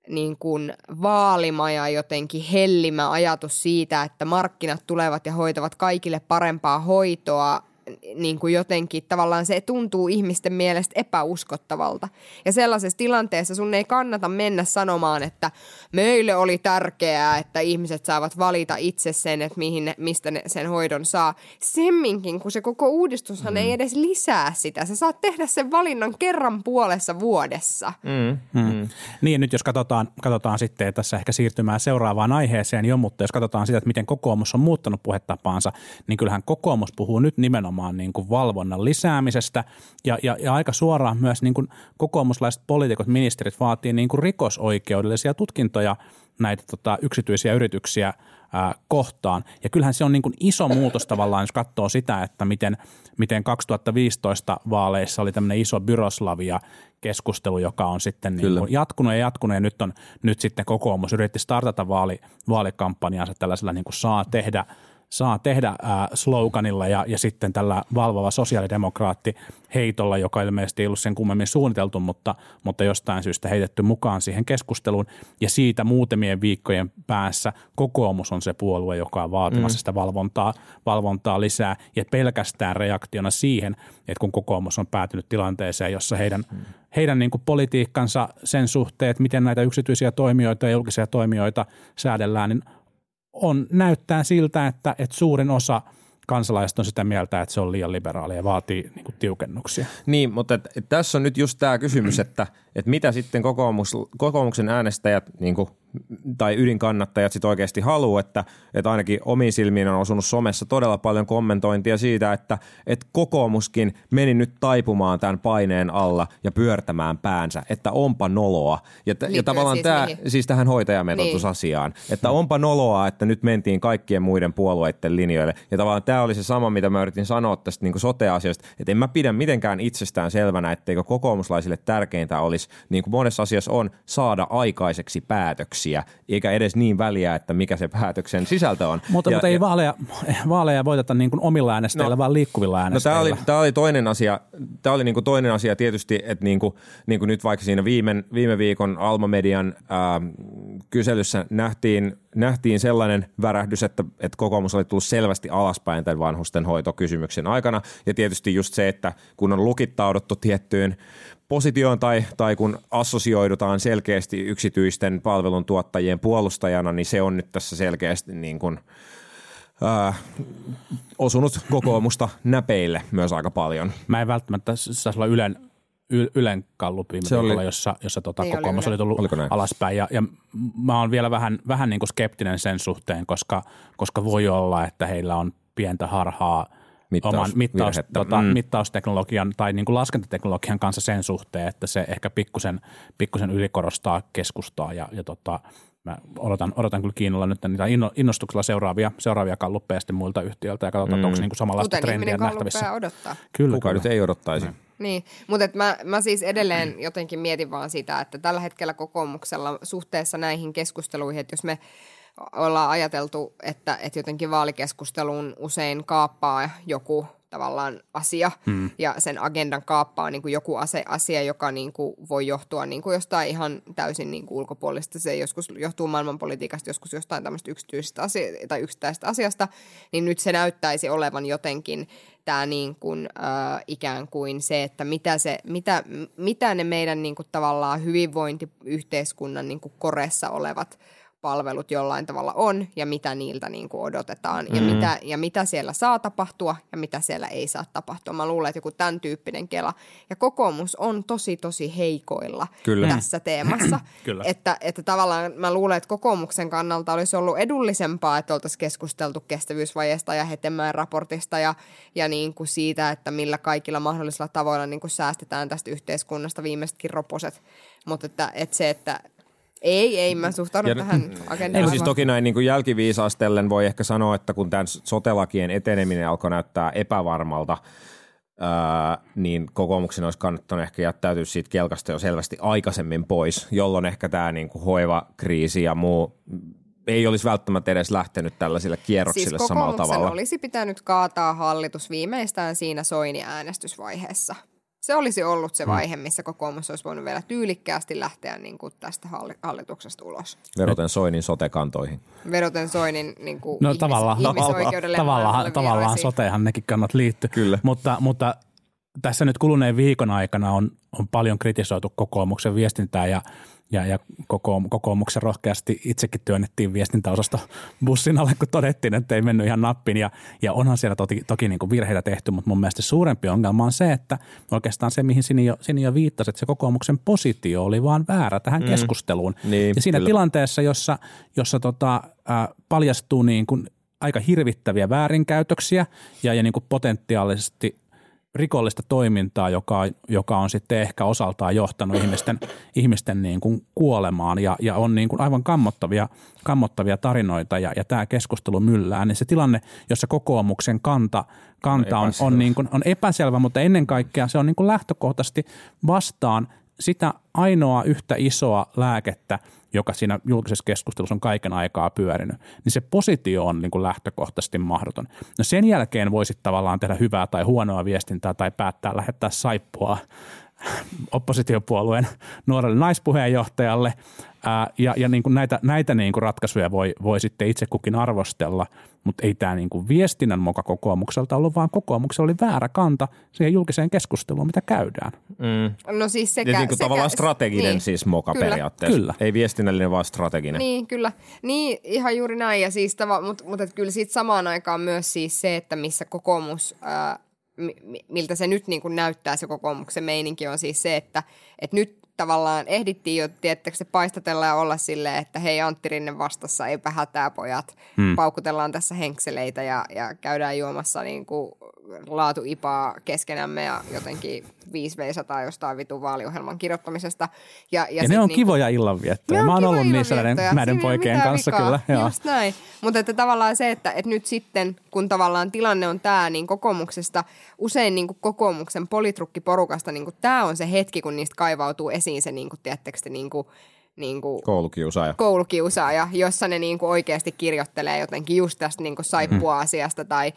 niin kuin vaalima ja jotenkin hellimä ajatus siitä, että markkinat tulevat ja hoitavat kaikille parempaa hoitoa, niin kuin jotenkin tavallaan se tuntuu ihmisten mielestä epäuskottavalta. Ja sellaisessa tilanteessa sun ei kannata mennä sanomaan, että meille oli tärkeää, että ihmiset saavat valita itse sen, että mihin ne, mistä ne sen hoidon saa. Semminkin, kun se koko uudistushan mm. ei edes lisää sitä. Sä saat tehdä sen valinnan kerran puolessa vuodessa. Mm. Mm. Niin, nyt jos katsotaan, katsotaan sitten tässä ehkä siirtymään seuraavaan aiheeseen jo, mutta jos katsotaan sitä, että miten kokoomus on muuttanut puhetapaansa, niin kyllähän kokoomus puhuu nyt nimenomaan niin kuin valvonnan lisäämisestä. Ja, ja, ja aika suoraan myös niin kuin kokoomuslaiset poliitikot, ministerit vaatii niin kuin rikosoikeudellisia tutkintoja näitä tota, yksityisiä yrityksiä ää, kohtaan. Ja kyllähän se on niin kuin iso muutos tavallaan, jos katsoo sitä, että miten, miten 2015 vaaleissa oli tämmöinen iso byroslavia keskustelu, joka on sitten niin kuin jatkunut ja jatkunut. Ja nyt on nyt sitten kokoomus yritti startata vaali, vaalikampanjansa tällaisella niin kuin saa tehdä saa tehdä ää, sloganilla ja, ja sitten tällä valvova sosiaalidemokraatti heitolla, joka ilmeisesti ei ollut sen kummemmin suunniteltu, mutta, mutta jostain syystä heitetty mukaan siihen keskusteluun. Ja siitä muutamien viikkojen päässä kokoomus on se puolue, joka on vaatimassa mm. sitä valvontaa, valvontaa lisää. Ja pelkästään reaktiona siihen, että kun kokoomus on päätynyt tilanteeseen, jossa heidän, mm. heidän niin kuin politiikkansa sen suhteen, että miten näitä yksityisiä toimijoita ja julkisia toimijoita säädellään, niin on, näyttää siltä, että, että suurin osa kansalaiset on sitä mieltä, että se on liian liberaali ja vaatii niin kuin, tiukennuksia. Niin, mutta et, et tässä on nyt just tämä kysymys, että et mitä sitten kokoomus, kokoomuksen äänestäjät niin kuin, tai ydinkannattajat sitten oikeasti haluaa, että, että ainakin omiin silmiin on osunut somessa todella paljon kommentointia siitä, että, että kokoomuskin meni nyt taipumaan tämän paineen alla ja pyörtämään päänsä, että onpa noloa. Ja, t- ja Liittyen tavallaan siis tämä, mihin? siis tähän hoitajamitoitusasiaan, niin. että onpa noloa, että nyt mentiin kaikkien muiden puolueiden linjoille. Ja tavallaan tämä oli se sama, mitä mä yritin sanoa tästä niin sote-asiasta, että en mä pidä mitenkään itsestään selvänä, etteikö kokoomuslaisille tärkeintä olisi, niin kuin monessa asiassa on, saada aikaiseksi päätöksiä, eikä edes niin väliä, että mikä se päätöksen sisältö on. Mutta, ja, mutta ei ja, vaaleja, vaaleja voiteta niin kuin omilla äänestäjillä, No. vaan liikkuvilla No äänestäjillä. tämä oli, tämä oli toinen asia, tämä oli niinku toinen asia tietysti, että niinku, niinku nyt vaikka siinä viime, viime viikon Alma Median ää, kyselyssä nähtiin, nähtiin sellainen värähdys, että, että kokoomus oli tullut selvästi alaspäin tämän vanhusten hoitokysymyksen aikana. Ja tietysti just se, että kun on lukittauduttu tiettyyn positioon tai, tai kun assosioidutaan selkeästi yksityisten palveluntuottajien puolustajana, niin se on nyt tässä selkeästi niin kuin, ää, osunut kokoomusta näpeille myös aika paljon. Mä en välttämättä saisi olla Ylen, Ylen kallup viime Se oli- jossa, jossa tota Ei kokoomus oli tullut Oliko näin? alaspäin. Ja, ja mä oon vielä vähän, vähän niin kuin skeptinen sen suhteen, koska, koska voi olla, että heillä on pientä harhaa Mittaus- oman mittaus, virhettä. tota, Mm. mittausteknologian tai niin kuin laskentateknologian kanssa sen suhteen, että se ehkä pikkusen, pikkusen ylikorostaa keskustaa ja, ja tota, mä odotan, odotan kyllä kiinnolla nyt niitä inno, innostuksella seuraavia, seuraavia kalluppeja sitten muilta yhtiöiltä ja katsotaan, mm. onko niin kuin samanlaista Kuten trendiä nähtävissä. odottaa. Kyllä, Kuka kyllä. nyt ei odottaisi. Niin, mutta mä, mä siis edelleen jotenkin mietin vaan sitä, että tällä hetkellä kokoomuksella suhteessa näihin keskusteluihin, että jos me ollaan ajateltu, että, että jotenkin vaalikeskusteluun usein kaappaa joku tavallaan asia hmm. ja sen agendan kaappaa niin kuin joku ase, asia, joka niin kuin voi johtua niin kuin jostain ihan täysin niin kuin ulkopuolista. Se joskus johtuu maailmanpolitiikasta, joskus jostain tämmöistä yksityisestä asia- tai yksittäisestä asiasta, niin nyt se näyttäisi olevan jotenkin tämä niin kuin, äh, ikään kuin se, että mitä, se, mitä, mitä ne meidän niin kuin tavallaan hyvinvointiyhteiskunnan niin kuin koressa olevat palvelut jollain tavalla on ja mitä niiltä niin kuin odotetaan ja, Mm. mitä, ja mitä siellä saa tapahtua ja mitä siellä ei saa tapahtua. Mä luulen, että joku tämän tyyppinen kela. Ja kokoomus on tosi, tosi heikoilla Kyllä. tässä teemassa. [clears throat] Kyllä. Että, että tavallaan mä luulen, että kokoomuksen kannalta olisi ollut edullisempaa, että oltaisiin keskusteltu kestävyysvajeesta ja Hetemäen raportista ja, ja niin kuin siitä, että millä kaikilla mahdollisilla tavoilla niin kuin säästetään tästä yhteiskunnasta viimeisetkin roposet. Mutta että, että se, että ei, ei, mä suhtaudun Ja- tähän agendaan. Ei, siis toki näin niin kuin jälkiviisastellen voi ehkä sanoa, että kun tämän sotelakien eteneminen alkoi näyttää epävarmalta, ää, niin kokoomuksen olisi kannattanut ehkä jättäytyä siitä kelkasta jo selvästi aikaisemmin pois, jolloin ehkä tämä niin kuin hoivakriisi ja muu ei olisi välttämättä edes lähtenyt tällaisille kierroksille siis samalla tavalla. olisi pitänyt kaataa hallitus viimeistään siinä Soini-äänestysvaiheessa. Se olisi ollut Mm. se vaihe, missä kokoomus olisi voinut vielä tyylikkäästi lähteä niin kuin tästä halli- hallituksesta ulos. Veroten Soinin sotekantoihin. Vedoten Soinin niin kuin No ihmis- tavallaan, ihmisoikeudelle tavallaan, tavallaan sotehan nekin kannat liittyy. Kyllä. Mutta, mutta tässä nyt kuluneen viikon aikana on, on paljon kritisoitu kokoomuksen viestintää ja, ja, ja kokoom, kokoomuksen rohkeasti itsekin työnnettiin viestintäosasto bussin alle, kun todettiin, että ei mennyt ihan nappiin. Ja, ja onhan siellä toki, toki niin kuin virheitä tehty, mutta mun mielestä suurempi ongelma on se, että oikeastaan se, mihin Sini jo, Sini jo viittasi, että se kokoomuksen positio oli vaan väärä tähän mm. keskusteluun. Niin, ja siinä kyllä. tilanteessa, jossa, jossa tota, äh, paljastuu niin kuin aika hirvittäviä väärinkäytöksiä ja, ja niin kuin potentiaalisesti rikollista toimintaa, joka, joka on sitten ehkä osaltaan johtanut ihmisten, ihmisten niin kuin kuolemaan ja, ja on niin kuin aivan kammottavia, kammottavia tarinoita ja, ja tämä keskustelu myllää, niin se tilanne, jossa kokoomuksen kanta, kanta on, on, epäselvä. niin kuin, on epäselvä, mutta ennen kaikkea se on niin kuin lähtökohtaisesti vastaan sitä ainoa yhtä isoa lääkettä, joka siinä julkisessa keskustelussa on kaiken aikaa pyörinyt, niin se positio on niin kuin lähtökohtaisesti mahdoton. No sen jälkeen voisit tavallaan tehdä hyvää tai huonoa viestintää tai päättää lähettää saippua oppositiopuolueen nuorelle naispuheenjohtajalle. Ää, ja ja niin kuin näitä, näitä niin kuin ratkaisuja voi, voi sitten itse kukin arvostella, mutta ei tämä niin kuin viestinnän moka kokoomukselta ollut, vaan kokoomuksella oli väärä kanta siihen julkiseen keskusteluun, mitä käydään. Mm. No siis sekä, Ja niin kuin sekä, tavallaan strateginen niin, siis moka kyllä, periaatteessa. kyllä. Ei viestinnällinen, vaan strateginen. Niin, kyllä. Niin, ihan juuri näin. Ja siis tava, mutta mut, et kyllä siitä samaan aikaan myös siis se, että missä kokoomus, ää, mi, mi- miltä se nyt niin kuin näyttää se kokoomuksen meininki on siis se, että et nyt tavallaan ehdittiin jo, tiettäkö se paistatella ja olla silleen, että hei Antti Rinne vastassa, eipä hätää pojat. Hmm. Paukutellaan tässä henkseleitä ja, ja käydään juomassa niin kuin laatuipaa keskenämme ja jotenkin 5 veisataan jostain vitun vaaliohjelman kirjoittamisesta. Ja, ja, Ja, ne on niinku- kivoja illanviettoja. ne Mä oon ollut niissä näiden, illanviettoja. poikien kanssa vikaa. kyllä. Joo. Just näin. Mutta että tavallaan se, että, että nyt sitten, kun tavallaan tilanne on tämä, niin kokoomuksesta, usein niin kuin kokoomuksen politrukkiporukasta, niin kuin tämä on se hetki, kun niistä kaivautuu esiin se, niin kuin, tiedättekö, te, niin kuin, niin kuin Koulukiusaaja. koulukiusaaja, jossa ne niin kuin oikeasti kirjoittelee jotenkin just tästä niin kuin saippua-asiasta tai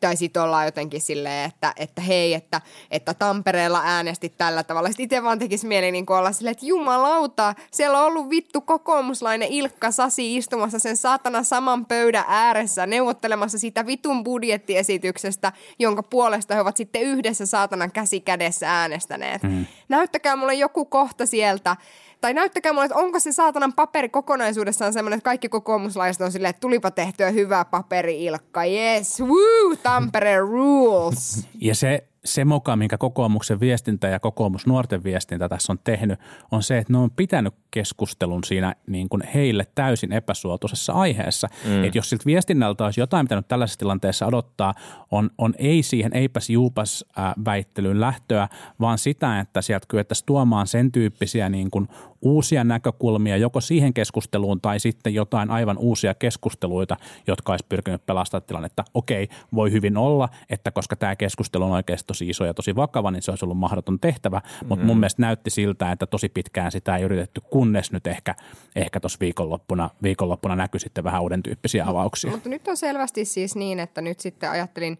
tai sitten ollaan jotenkin silleen, että, että hei, että, että Tampereella äänestit tällä tavalla. Sitten itse vaan tekisi mieli niin olla silleen, että jumalauta, siellä on ollut vittu kokoomuslainen Ilkka Sasi istumassa sen saatana saman pöydän ääressä neuvottelemassa siitä vitun budjettiesityksestä, jonka puolesta he ovat sitten yhdessä saatanan käsi kädessä äänestäneet. Mm. Näyttäkää mulle joku kohta sieltä, tai näyttäkää mulle, että onko se saatanan paperi kokonaisuudessaan semmoinen, että kaikki kokoomuslaiset on silleen, että tulipa tehtyä hyvä paperi Ilkka, yes, woo, Tampere rules. Ja se, se moka, minkä kokoomuksen viestintä ja kokoomus nuorten viestintä tässä on tehnyt, on se, että ne on pitänyt keskustelun siinä niin kuin heille täysin epäsuotuisessa aiheessa. Mm. Että jos siltä viestinnältä olisi jotain pitänyt tällaisessa tilanteessa odottaa, on, on ei siihen eipäs juupas äh, väittelyyn lähtöä, vaan sitä, että sieltä kyettäisiin tuomaan sen tyyppisiä niin kuin uusia näkökulmia joko siihen keskusteluun tai sitten jotain aivan uusia keskusteluita, jotka olisi pyrkinyt pelastamaan tilannetta. Okei, voi hyvin olla, että koska tämä keskustelu on oikeasti tosi iso ja tosi vakava, niin se olisi ollut mahdoton tehtävä, mutta mun mielestä näytti siltä, että tosi pitkään sitä ei yritetty, kunnes nyt ehkä, ehkä tuossa viikonloppuna, viikonloppuna näkyi sitten vähän uuden tyyppisiä avauksia. Mutta nyt on selvästi siis niin, että nyt sitten ajattelin,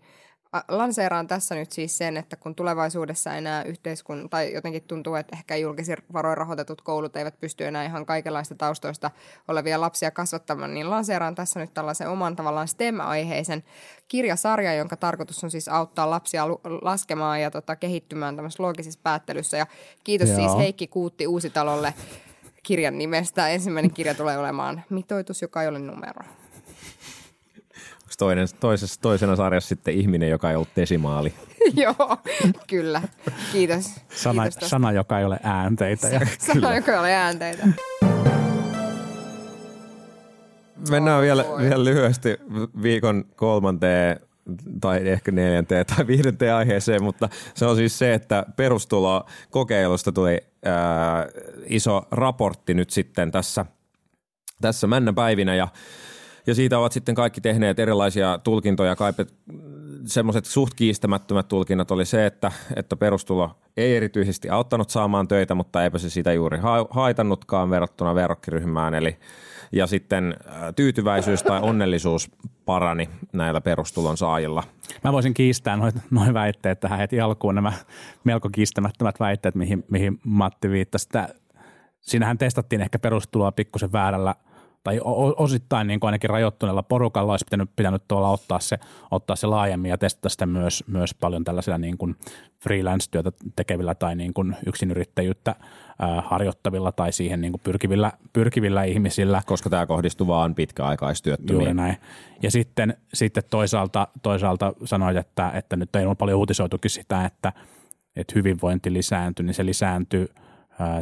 lanseeraan tässä nyt siis sen, että kun tulevaisuudessa enää yhteiskunta, tai jotenkin tuntuu, että ehkä julkisin varoin rahoitetut koulut eivät pysty enää ihan kaikenlaista taustoista olevia lapsia kasvattamaan, niin lanseeraan tässä nyt tällaisen oman tavallaan STEM-aiheisen kirjasarjan, jonka tarkoitus on siis auttaa lapsia laskemaan ja tota, kehittymään tämmöisessä loogisessa päättelyssä. Ja kiitos Joo. siis Heikki Kuutti Uusitalolle kirjan nimestä. Ensimmäinen kirja tulee olemaan Mitoitus, joka ei ole numero. Toinen, toisessa, toisena sarjassa sitten ihminen, joka ei ollut desimaali. [laughs] Joo, kyllä. Kiitos. Sana, Kiitos tästä. sana, joka ei ole äänteitä. Ja, [laughs] Sana, joka ei ole äänteitä. Mennään vielä, Oi. vielä lyhyesti viikon kolmanteen tai ehkä neljänteen tai viidenteen aiheeseen, mutta se on siis se, että perustulokokeilusta tuli ää, iso raportti nyt sitten tässä, tässä männäpäivinä ja ja siitä ovat sitten kaikki tehneet erilaisia tulkintoja. Kai semmoiset suht kiistämättömät tulkinnat oli se, että, että perustulo ei erityisesti auttanut saamaan töitä, mutta eipä se sitä juuri ha- haitannutkaan verrattuna verrokkiryhmään. Eli, ja sitten ää, tyytyväisyys tai onnellisuus parani näillä perustulon saajilla. Mä voisin kiistää noin noi väitteet tähän heti alkuun, nämä melko kiistämättömät väitteet, mihin, mihin Matti viittasi. Sitä, siinähän testattiin ehkä perustuloa pikkusen väärällä tai osittain niin kuin ainakin rajoittuneella porukalla olisi pitänyt, pitänyt tuolla ottaa se, ottaa se laajemmin ja testata sitä myös, myös paljon tällaisilla niin kuin freelance-työtä tekevillä tai niin kuin yksinyrittäjyyttä harjoittavilla tai siihen niin kuin pyrkivillä, pyrkivillä ihmisillä. Koska tämä kohdistuu vaan pitkäaikaistyöttömiin. Juuri näin. Ja sitten, sitten toisaalta, toisaalta sanoit, että, että nyt ei ole paljon uutisoitukin sitä, että, että hyvinvointi lisääntyy, niin se lisääntyy ää,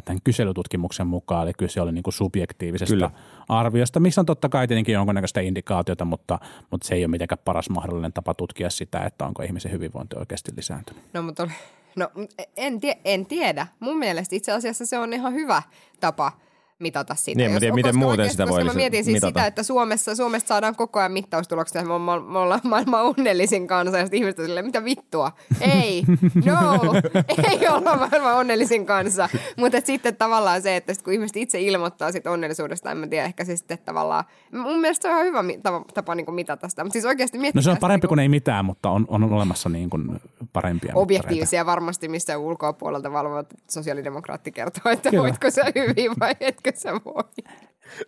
tämän kyselytutkimuksen mukaan, eli kyse oli niin kuin subjektiivisesta Kyllä. arviosta, missä on totta kai tietenkin jonkunnäköistä indikaatiota, mutta, mutta se ei ole mitenkään paras mahdollinen tapa tutkia sitä, että onko ihmisen hyvinvointi oikeasti lisääntynyt. No, mutta oli, no en, tie, en tiedä. Mun mielestä itse asiassa se on ihan hyvä tapa mitata sitä. Niin, Jos- tiedä, miten muuten oikeasti- sitä voi mä mietin siis mitata. sitä, että Suomessa, Suomesta saadaan koko ajan mittaustuloksia. Me, me, me ollaan maailman onnellisin kansa ja sitten ihmiset silleen, mitä vittua? Ei, no, [laughs] ei olla maailman onnellisin kansa. Mutta sitten tavallaan se, että sit kun ihmiset itse ilmoittaa sit onnellisuudesta, en mä tiedä, ehkä se sitten tavallaan, mun mielestä se on ihan hyvä tapa, tapa niin mitata sitä. Mutta siis oikeasti No se on parempi niinku- kuin ei mitään, mutta on, on olemassa niin kuin parempia mittareita. objektiivisia varmasti, mistä ulkopuolelta valvovat sosiaalidemokraatti kertoo, että Kyllä. voitko sä hyvin vai etkö sä voi.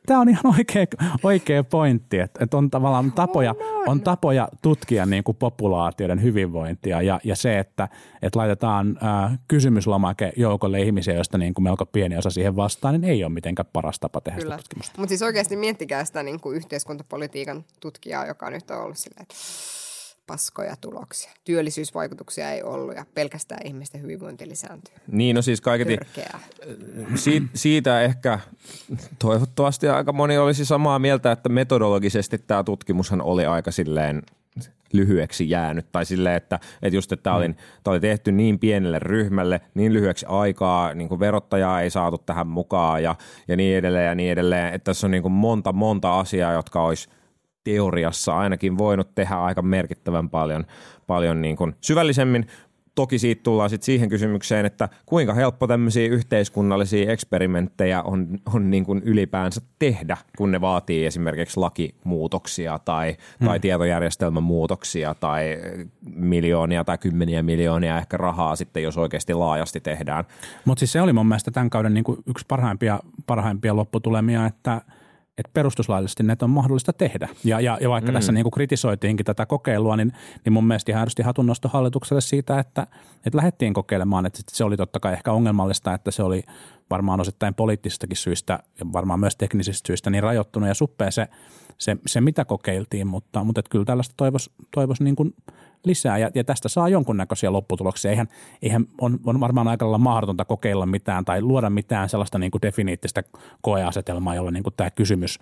Tämä on ihan oikea, oikea pointti, että, että on tavallaan tapoja, on tapoja tutkia niin kuin populaatioiden hyvinvointia ja, ja se, että, että laitetaan ää, kysymyslomake joukolle ihmisiä, joista niin kuin melko pieni osa siihen vastaan, niin ei ole mitenkään paras tapa tehdä Kyllä. sitä tutkimusta. Mutta siis oikeasti miettikää sitä niin kuin yhteiskuntapolitiikan tutkijaa, joka nyt on ollut silleen, että paskoja tuloksia. Työllisyysvaikutuksia ei ollut ja pelkästään ihmisten hyvinvointi lisääntyy. Niin, no siis kaiketi Törkeää. siitä, siitä ehkä toivottavasti aika moni olisi samaa mieltä, että metodologisesti tämä tutkimushan oli aika silleen lyhyeksi jäänyt. Tai silleen, että, että just, että tämä oli, tämä oli tehty niin pienelle ryhmälle, niin lyhyeksi aikaa, niin kuin verottajaa ei saatu tähän mukaan ja, ja niin edelleen ja niin edelleen. Että tässä on niin kuin monta, monta asiaa, jotka olisi teoriassa ainakin voinut tehdä aika merkittävän paljon, paljon niin kuin syvällisemmin. Toki siitä tullaan sitten siihen kysymykseen, että kuinka helppo tämmöisiä yhteiskunnallisia eksperimenttejä on, on niin kuin ylipäänsä tehdä, kun ne vaatii esimerkiksi lakimuutoksia tai, hmm. tai tietojärjestelmämuutoksia tai miljoonia tai kymmeniä miljoonia ehkä rahaa sitten, jos oikeasti laajasti tehdään. Mutta siis se oli mun mielestä tämän kauden niin kuin yksi parhaimpia, parhaimpia lopputulemia, että, että perustuslaillisesti näitä on mahdollista tehdä. Ja, ja, ja vaikka mm. tässä niin kuin kritisoitiinkin tätä kokeilua, niin, niin mun mielestä ihan aidosti hatunnosto hallitukselle siitä, että, että lähdettiin kokeilemaan. Että se oli totta kai ehkä ongelmallista, että se oli varmaan osittain poliittisistakin syistä ja varmaan myös teknisistä syistä niin rajoittunut ja suppea se, se, se mitä kokeiltiin, mutta, mutta että kyllä tällaista toivoisi toivos niin kuin lisää ja, ja tästä saa jonkunnäköisiä lopputuloksia. Eihän, eihän on, on varmaan aika lailla mahdotonta kokeilla mitään tai luoda mitään sellaista niin kuin definiittistä koeasetelmaa, jolla niin kuin tämä kysymys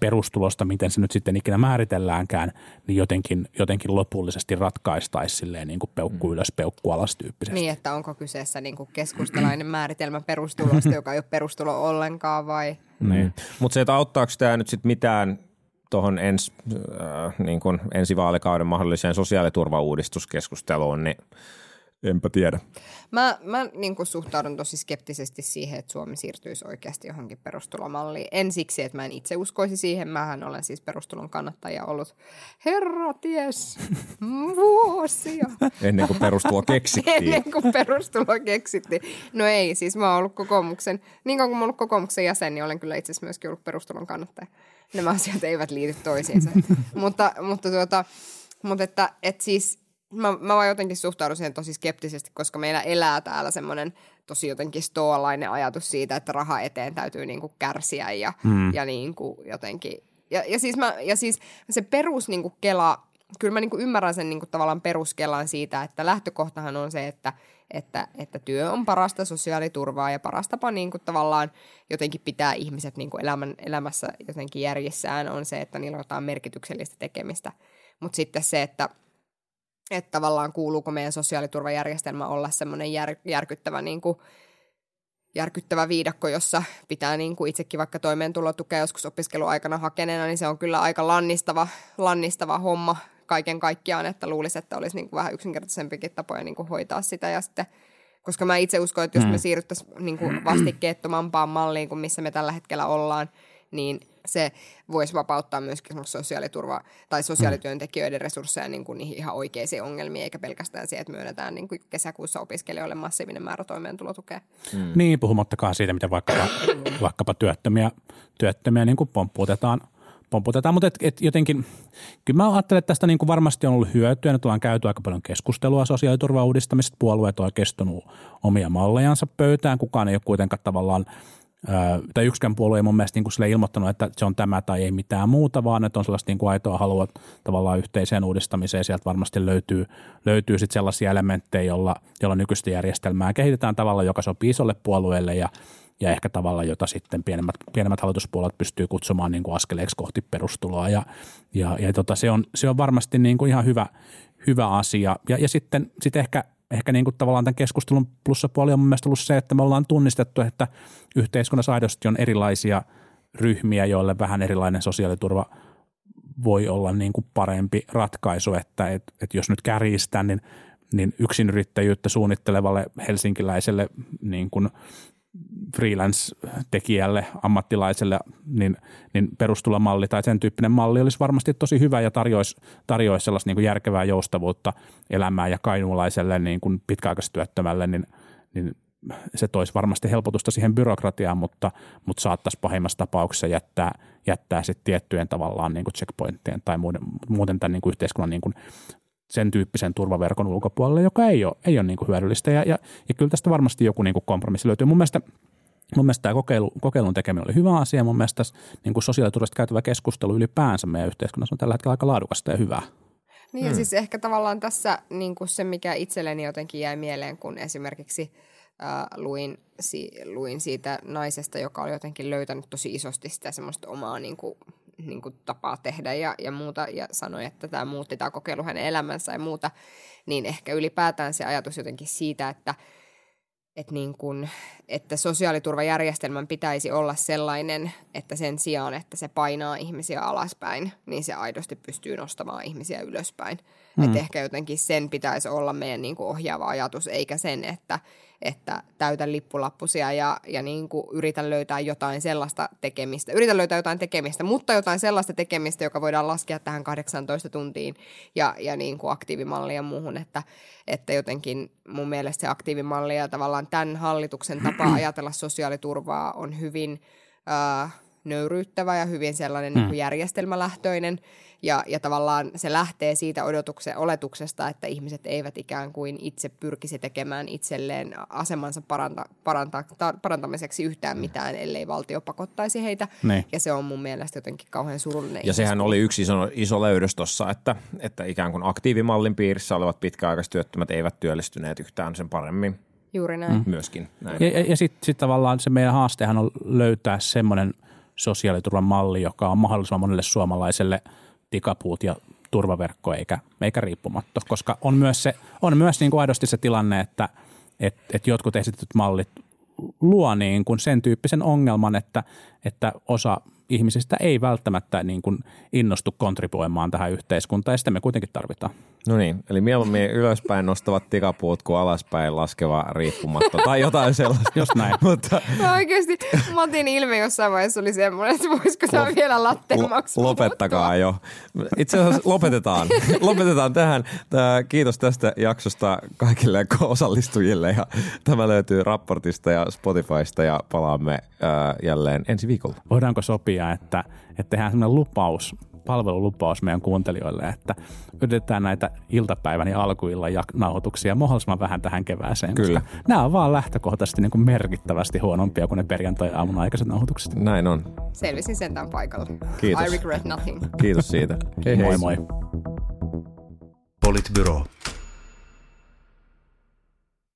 perustulosta, miten se nyt sitten ikinä määritelläänkään, niin jotenkin, jotenkin lopullisesti ratkaistaisi silleen niin kuin peukku ylös, peukku alas tyyppisesti. Niin, että onko kyseessä niin kuin keskustalainen [clears throat] määritelmä perustulosta, joka ei ole perustulo ollenkaan vai? Niin. Mutta se, että auttaako tämä nyt sitten mitään tuohon ens, äh, niin kun ensi vaalikauden mahdolliseen sosiaaliturvauudistuskeskusteluun, niin enpä tiedä. Mä, mä niin kuin suhtaudun tosi skeptisesti siihen, että Suomi siirtyisi oikeasti johonkin perustulomalliin. En siksi, että mä en itse uskoisi siihen. Mähän olen siis perustulon kannattaja ollut herra ties vuosia. [laughs] Ennen kuin perustulo keksittiin. [laughs] Ennen kuin perustulo keksittiin. No ei, siis mä oon ollut kokoomuksen, niin kauan kuin mä oon ollut kokoomuksen jäsen, niin olen kyllä itse asiassa myöskin ollut perustulon kannattaja. Nämä asiat eivät liity toisiinsa. [laughs] mutta, mutta, tuota, mutta että, että siis mä, mä vaan jotenkin suhtaudun siihen tosi skeptisesti, koska meillä elää täällä semmoinen tosi jotenkin stoalainen ajatus siitä, että raha eteen täytyy niinku kärsiä ja, mm. ja niinku jotenkin. Ja, ja, siis mä, ja siis se perus niinku kela, kyllä mä niinku ymmärrän sen niinku tavallaan peruskelan siitä, että lähtökohtahan on se, että, että, että työ on parasta sosiaaliturvaa ja paras tapa niinku tavallaan jotenkin pitää ihmiset niinku elämän, elämässä jotenkin järjissään on se, että niillä on jotain merkityksellistä tekemistä. Mutta sitten se, että että tavallaan kuuluuko meidän sosiaaliturvajärjestelmä olla semmoinen jär, järkyttävä, niin kuin, järkyttävä viidakko, jossa pitää niin kuin itsekin vaikka toimeentulotukea joskus opiskeluaikana hakeneena, niin se on kyllä aika lannistava, lannistava homma kaiken kaikkiaan, että luulisi, että olisi niin kuin vähän yksinkertaisempikin tapoja niin kuin hoitaa sitä ja sitten koska mä itse uskon, että jos me mm. siirryttäisiin niin kuin vastikkeettomampaan malliin kuin missä me tällä hetkellä ollaan, niin se voisi vapauttaa myöskin sosiaaliturva- tai sosiaalityöntekijöiden resursseja niin kuin niihin ihan oikeisiin ongelmiin, eikä pelkästään siihen, että myönnetään niin kuin kesäkuussa opiskelijoille massiivinen määrä toimeentulotukea. Mm. Niin, puhumattakaan siitä, miten vaikkapa, [coughs] vaikkapa työttömiä, työttömiä niin kuin pompputetaan pomputetaan, mutta et, et jotenkin, kyllä mä ajattelen, että tästä niin kuin varmasti on ollut hyötyä. Nyt ollaan käyty aika paljon keskustelua sosiaaliturvan uudistamisesta. Puolueet on oikeastunut omia mallejansa pöytään. Kukaan ei ole kuitenkaan tavallaan tai yksikään puolue ei mun mielestä niin kuin ilmoittanut, että se on tämä tai ei mitään muuta, vaan että on sellaista niin kuin aitoa halua tavallaan yhteiseen uudistamiseen. Sieltä varmasti löytyy, löytyy sitten sellaisia elementtejä, jolla, jolla nykyistä järjestelmää kehitetään tavalla, joka sopii isolle puolueelle ja, ja ehkä tavalla, jota sitten pienemmät, pienemmät hallituspuolet pystyy kutsumaan niin kuin askeleeksi kohti perustuloa. Ja, ja, ja tota, se, on, se on varmasti niin kuin ihan hyvä, hyvä asia. Ja, ja sitten, sitten ehkä – ehkä niin kuin tavallaan tämän keskustelun plussapuoli on mun mielestä ollut se, että me ollaan tunnistettu, että yhteiskunnassa aidosti on erilaisia ryhmiä, joille vähän erilainen sosiaaliturva voi olla niin kuin parempi ratkaisu, että et, et jos nyt kärjistään, niin, niin yksinyrittäjyyttä suunnittelevalle helsinkiläiselle niin kuin freelance-tekijälle, ammattilaiselle, niin, niin perustulomalli tai sen tyyppinen malli olisi varmasti tosi hyvä ja tarjoaisi, tarjoaisi sellaista niin kuin järkevää joustavuutta elämään ja kainuulaiselle niin kuin pitkäaikaistyöttömälle, niin, niin se toisi varmasti helpotusta siihen byrokratiaan, mutta, mutta saattaisi pahimmassa tapauksessa jättää, jättää sitten tiettyjen tavallaan niin kuin checkpointtien tai muuten, muuten tämän niin kuin yhteiskunnan niin kuin sen tyyppisen turvaverkon ulkopuolelle, joka ei ole, ei ole niin kuin hyödyllistä. Ja, ja, ja kyllä tästä varmasti joku niin kuin kompromissi löytyy. Mun mielestä Mun mielestä tämä kokeilu, kokeilun tekeminen oli hyvä asia. Mun mielestä tässä niin kuin sosiaaliturvasta käytävä keskustelu ylipäänsä meidän yhteiskunnassa on tällä hetkellä aika laadukasta ja hyvää. Niin ja hmm. siis ehkä tavallaan tässä niin kuin se, mikä itselleni jotenkin jäi mieleen, kun esimerkiksi äh, luin, si, luin siitä naisesta, joka oli jotenkin löytänyt tosi isosti sitä semmoista omaa niin kuin, niin kuin tapaa tehdä ja, ja muuta, ja sanoi, että tämä muutti tämä kokeilu hänen elämänsä ja muuta, niin ehkä ylipäätään se ajatus jotenkin siitä, että, että, niin kuin, että sosiaaliturvajärjestelmän pitäisi olla sellainen, että sen sijaan, että se painaa ihmisiä alaspäin, niin se aidosti pystyy nostamaan ihmisiä ylöspäin. Mm. Että ehkä jotenkin sen pitäisi olla meidän niin kuin ohjaava ajatus, eikä sen, että, että täytän lippulappusia ja, ja niin kuin yritän löytää jotain sellaista tekemistä. Yritän löytää jotain tekemistä, mutta jotain sellaista tekemistä, joka voidaan laskea tähän 18 tuntiin ja, ja niin kuin aktiivimalli ja muuhun, että, että jotenkin mun mielestä se aktiivimalli ja tavallaan tämän hallituksen tapa [clears throat] ajatella sosiaaliturvaa on hyvin äh, nöyryyttävä ja hyvin sellainen mm. niin järjestelmälähtöinen – ja, ja tavallaan se lähtee siitä odotuksen, oletuksesta, että ihmiset eivät ikään kuin itse pyrkisi tekemään itselleen asemansa paranta, paranta, ta, parantamiseksi yhtään mm. mitään, ellei valtio pakottaisi heitä. Ne. Ja se on mun mielestä jotenkin kauhean surullinen. Ja sehän oli yksi iso, iso löydös tuossa, että, että ikään kuin aktiivimallin piirissä olevat pitkäaikaistyöttömät eivät työllistyneet yhtään sen paremmin. Juuri näin. Mm. Myöskin näin. Ja, ja, ja sitten sit tavallaan se meidän haastehan on löytää semmoinen sosiaaliturvan malli, joka on mahdollisimman monelle suomalaiselle – tikapuut ja turvaverkko eikä, eikä riippumatto, koska on myös, se, on myös niin kuin aidosti se tilanne, että et, et jotkut esitetyt mallit luo niin kuin sen tyyppisen ongelman, että, että osa ihmisistä ei välttämättä niin kuin innostu kontribuoimaan tähän yhteiskuntaan ja sitä me kuitenkin tarvitaan. No niin, eli mieluummin ylöspäin nostavat tikapuut kuin alaspäin laskeva riippumatta tai jotain sellaista. Just näin. [laughs] Mutta... Mä oikeasti, Matin ilme jossain vaiheessa oli semmoinen, että voisiko tämä Lop- vielä latteen maksaa. Lopettakaa jo. Itse asiassa lopetetaan. [laughs] lopetetaan tähän. Tää, kiitos tästä jaksosta kaikille osallistujille ja tämä löytyy raportista ja Spotifysta ja palaamme ää, jälleen ensi viikolla. Voidaanko sopia, että, että tehdään sellainen lupaus palvelulupaus meidän kuuntelijoille, että yritetään näitä iltapäivän ja alkuillan jak- nauhoituksia mahdollisimman vähän tähän kevääseen. Kyllä. Koska nämä on vaan lähtökohtaisesti niin kuin merkittävästi huonompia kuin ne perjantai-aamun aikaiset nauhoitukset. Näin on. Selvisin sentään paikalla. Kiitos. I regret nothing. Kiitos siitä. Hei Moi hei. moi. Politbyro.